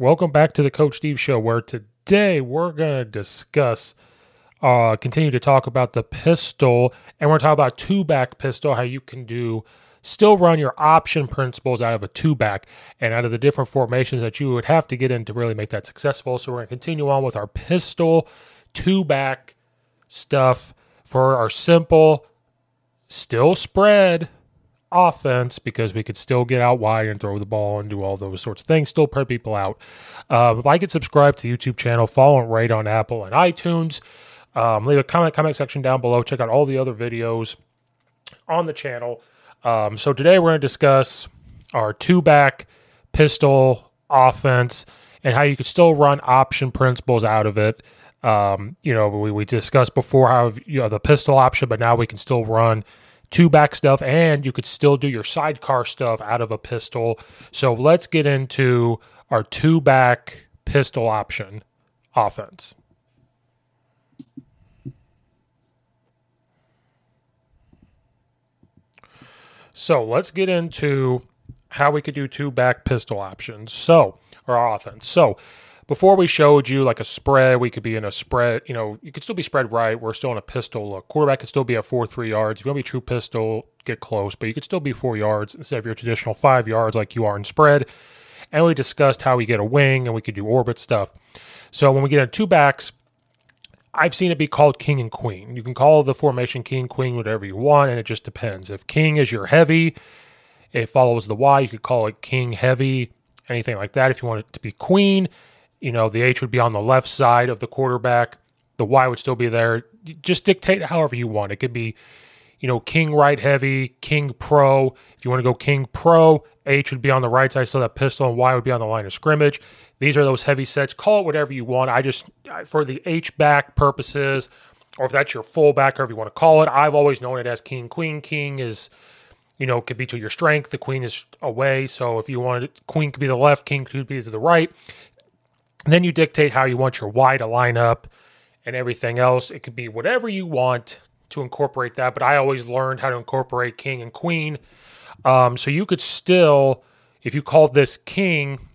Welcome back to the Coach Steve Show, where today we're going to discuss, uh, continue to talk about the pistol, and we're talking about two back pistol, how you can do still run your option principles out of a two back and out of the different formations that you would have to get in to really make that successful. So we're going to continue on with our pistol two back stuff for our simple, still spread offense because we could still get out wide and throw the ball and do all those sorts of things, still put people out. Um, like and subscribe to the YouTube channel, follow and rate on Apple and iTunes. Um, leave a comment, comment section down below. Check out all the other videos on the channel. Um, so today we're going to discuss our two back pistol offense and how you could still run option principles out of it. Um, you know, we, we discussed before how you know the pistol option, but now we can still run two back stuff and you could still do your sidecar stuff out of a pistol. So let's get into our two back pistol option offense. So let's get into how we could do two back pistol options. So, our offense. So, before we showed you like a spread, we could be in a spread, you know, you could still be spread right. We're still in a pistol look. Quarterback could still be at four, three yards. If you want to be true pistol, get close, but you could still be four yards instead of your traditional five yards like you are in spread. And we discussed how we get a wing and we could do orbit stuff. So when we get into two backs, I've seen it be called king and queen. You can call the formation king, queen, whatever you want, and it just depends. If king is your heavy, it follows the Y. You could call it king heavy, anything like that. If you want it to be queen, you know, the H would be on the left side of the quarterback. The Y would still be there. Just dictate however you want. It could be, you know, king right heavy, king pro. If you want to go king pro, H would be on the right side, so that pistol, and Y would be on the line of scrimmage. These are those heavy sets. Call it whatever you want. I just, for the H back purposes, or if that's your full back, however you want to call it, I've always known it as king, queen. King is, you know, could be to your strength. The queen is away. So if you wanted, queen could be the left, king could be to the right. And then you dictate how you want your Y to line up and everything else. It could be whatever you want to incorporate that, but I always learned how to incorporate king and queen. Um, so you could still, if you called this king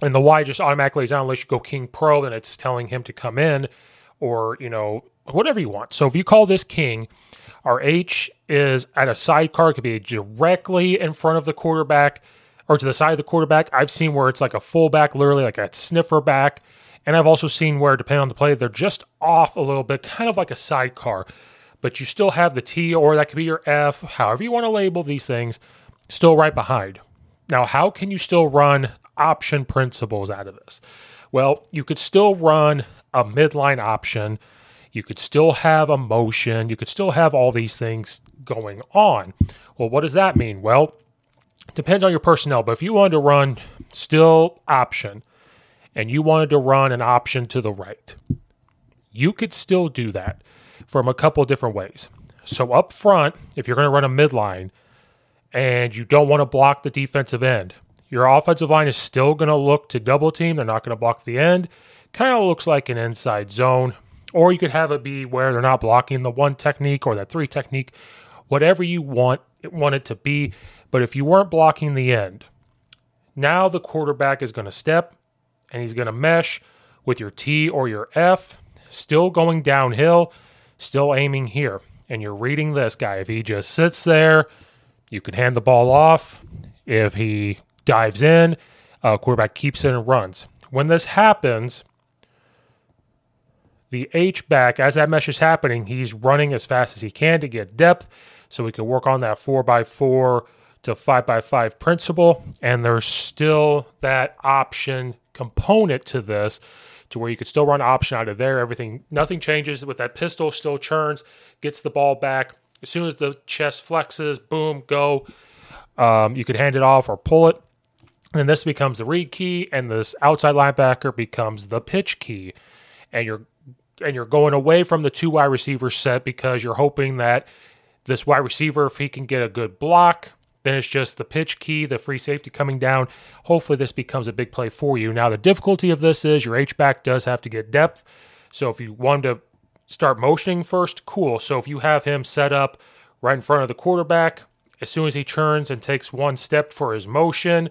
and the Y just automatically is on, unless you go king pro, then it's telling him to come in or, you know, whatever you want. So if you call this king, our H is at a sidecar, it could be directly in front of the quarterback or to the side of the quarterback. I've seen where it's like a fullback, literally like a sniffer back. And I've also seen where, depending on the play, they're just off a little bit, kind of like a sidecar. But you still have the T, or that could be your F, however you want to label these things, still right behind. Now, how can you still run option principles out of this? Well, you could still run a midline option. You could still have a motion. You could still have all these things going on. Well, what does that mean? Well, depends on your personnel, but if you wanted to run still option and you wanted to run an option to the right, you could still do that from a couple different ways. So up front, if you're going to run a midline and you don't want to block the defensive end, your offensive line is still going to look to double team. They're not going to block the end. Kind of looks like an inside zone. Or you could have it be where they're not blocking the one technique or that three technique, whatever you want want it to be. But if you weren't blocking the end, now the quarterback is going to step and he's going to mesh with your T or your F, still going downhill, still aiming here. And you're reading this guy. If he just sits there, you can hand the ball off. If he dives in, uh, quarterback keeps it and runs. When this happens, the H back, as that mesh is happening, he's running as fast as he can to get depth so we can work on that four by four to five by five principle. And there's still that option component to this to where you could still run option out of there. Everything, nothing changes with that pistol, still churns, gets the ball back. As soon as the chest flexes, boom, go. Um, you could hand it off or pull it. And this becomes the read key, and this outside linebacker becomes the pitch key. And you're and you're going away from the two wide receiver set because you're hoping that this wide receiver, if he can get a good block, then it's just the pitch key, the free safety coming down. Hopefully, this becomes a big play for you. Now, the difficulty of this is your H back does have to get depth. So, if you want to start motioning first, cool. So, if you have him set up right in front of the quarterback, as soon as he turns and takes one step for his motion,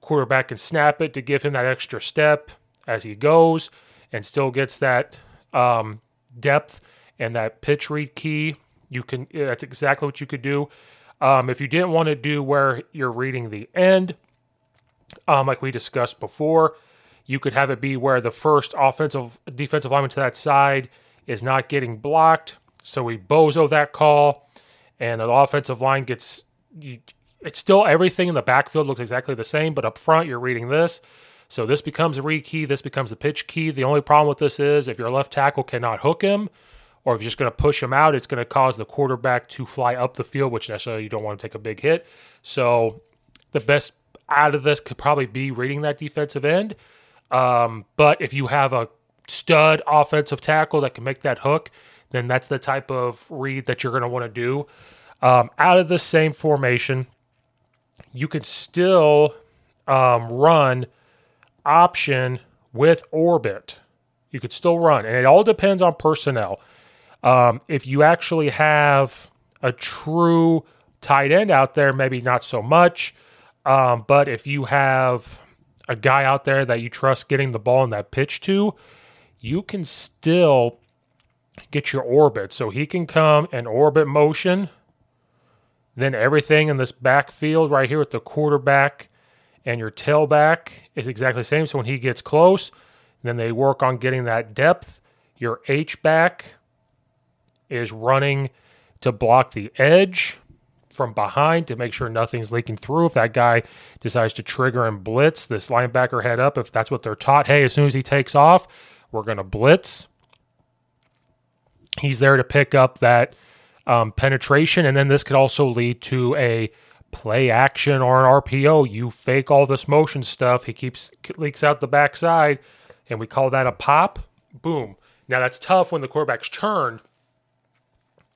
quarterback can snap it to give him that extra step as he goes and still gets that um, depth and that pitch read key. You can that's exactly what you could do. Um, if you didn't want to do where you're reading the end, um, like we discussed before, you could have it be where the first offensive defensive lineman to that side is not getting blocked. So we bozo that call, and the offensive line gets. It's still everything in the backfield looks exactly the same, but up front you're reading this. So this becomes a read key. This becomes a pitch key. The only problem with this is if your left tackle cannot hook him, or if you're just going to push him out, it's going to cause the quarterback to fly up the field, which necessarily you don't want to take a big hit. So the best out of this could probably be reading that defensive end. Um, but if you have a stud offensive tackle that can make that hook, then that's the type of read that you're going to want to do. Um, out of the same formation, you can still um, run option with orbit. You could still run, and it all depends on personnel. Um, if you actually have a true tight end out there, maybe not so much. Um, but if you have a guy out there that you trust getting the ball in that pitch to, you can still get your orbit. So he can come and orbit motion. Then everything in this backfield right here with the quarterback and your tailback is exactly the same. So when he gets close, then they work on getting that depth. Your H back is running to block the edge from behind to make sure nothing's leaking through. If that guy decides to trigger and blitz, this linebacker head up, if that's what they're taught, hey, as soon as he takes off, we're going to blitz. He's there to pick up that um, penetration. And then this could also lead to a play action or an RPO. You fake all this motion stuff. He keeps leaks out the backside, and we call that a pop. Boom. Now that's tough when the quarterback's turned,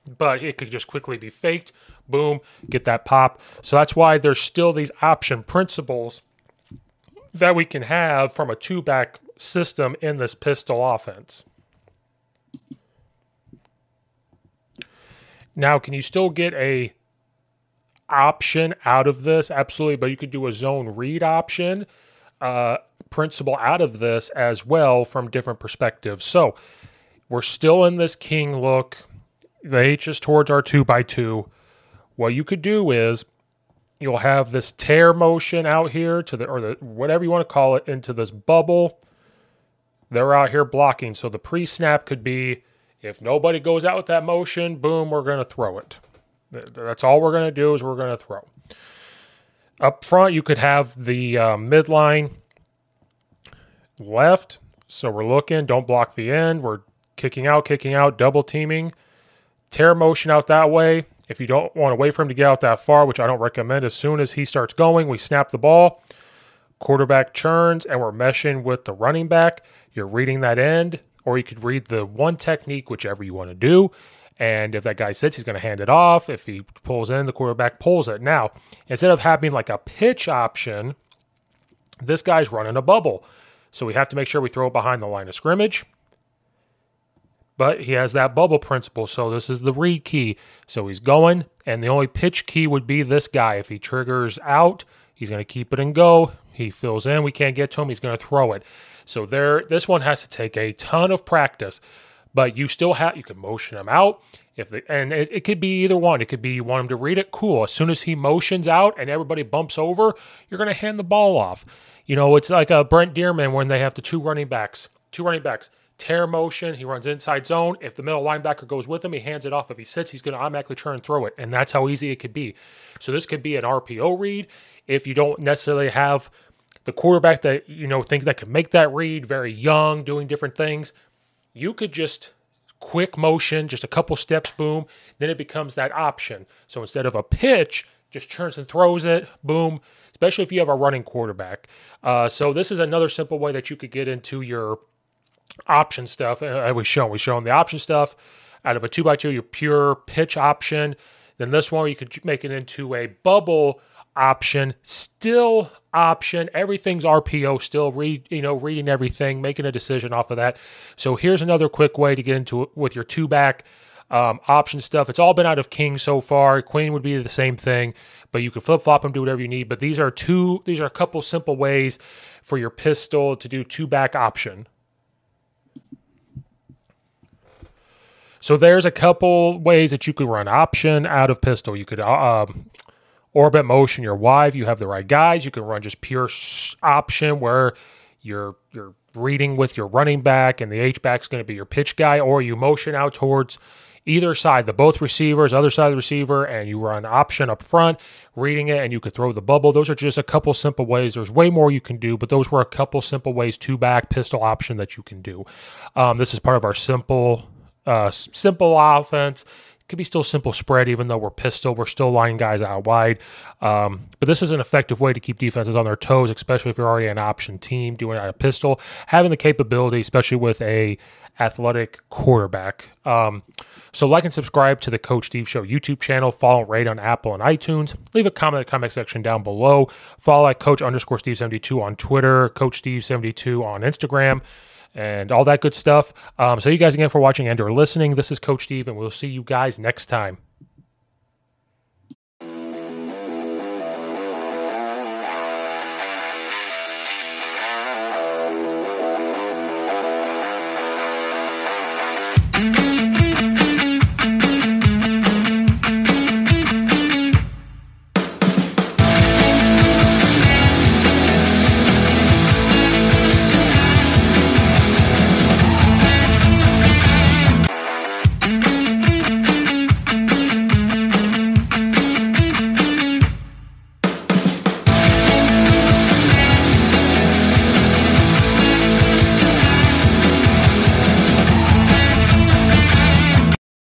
but it could just quickly be faked. Boom, get that pop. So that's why there's still these option principles that we can have from a two back system in this pistol offense. Now, can you still get a option out of this? Absolutely, but you could do a zone read option uh, principle out of this as well from different perspectives. So we're still in this king look. The H is towards our two by two. What you could do is you'll have this tear motion out here to the or the whatever you want to call it into this bubble they're out here blocking. So the pre snap could be if nobody goes out with that motion, boom, we're going to throw it. That's all we're going to do is we're going to throw. Up front, you could have the uh, midline left. So we're looking, don't block the end. We're kicking out, kicking out, double teaming. Tear motion out that way. If you don't want to wait for him to get out that far, which I don't recommend, as soon as he starts going, we snap the ball. Quarterback churns, and we're meshing with the running back. You're reading that end, or you could read the one technique, whichever you want to do. And if that guy sits, he's going to hand it off. If he pulls in, the quarterback pulls it. Now, instead of having like a pitch option, this guy's running a bubble. So we have to make sure we throw it behind the line of scrimmage. But he has that bubble principle. So this is the read key. So he's going, and the only pitch key would be this guy. If he triggers out, he's going to keep it and go. He fills in. We can't get to him. He's going to throw it. So there, this one has to take a ton of practice, but you still have you can motion him out. If the, and it, it could be either one. It could be you want him to read it, cool. As soon as he motions out and everybody bumps over, you're going to hand the ball off. You know, it's like a Brent Dearmon when they have the two running backs, two running backs tear motion. He runs inside zone. If the middle linebacker goes with him, he hands it off. If he sits, he's going to automatically turn and throw it. And that's how easy it could be. So this could be an RPO read. If you don't necessarily have the quarterback that you know think that can make that read, very young, doing different things, you could just quick motion, just a couple steps, boom, then it becomes that option. So instead of a pitch, just turns and throws it, boom. Especially if you have a running quarterback. Uh, so this is another simple way that you could get into your option stuff. Uh, we show we show them the option stuff out of a two by two, your pure pitch option. Then this one you could make it into a bubble option, still option. Everything's RPO, still read, you know, reading everything, making a decision off of that. So here's another quick way to get into it with your two back um, option stuff. It's all been out of king so far. Queen would be the same thing, but you can flip flop them, do whatever you need. But these are two. These are a couple simple ways for your pistol to do two back option. So there's a couple ways that you could run option out of pistol. You could uh, orbit motion your wife. You have the right guys. You can run just pure option where you're you're reading with your running back and the H back is going to be your pitch guy, or you motion out towards either side, the both receivers, other side of the receiver, and you run option up front, reading it, and you could throw the bubble. Those are just a couple simple ways. There's way more you can do, but those were a couple simple ways, two back pistol option that you can do. Um, this is part of our simple, uh, simple offense could be still simple spread, even though we're pistol. We're still lining guys out wide. Um, but this is an effective way to keep defenses on their toes, especially if you're already an option team doing a pistol. Having the capability, especially with a athletic quarterback. Um, so like and subscribe to the Coach Steve Show YouTube channel. Follow and rate on Apple and iTunes. Leave a comment in the comment section down below. Follow at Coach underscore Steve 72 on Twitter, Coach Steve 72 on Instagram and all that good stuff. Um, so, you guys again for watching and or listening. This is Coach Steve, and we'll see you guys next time.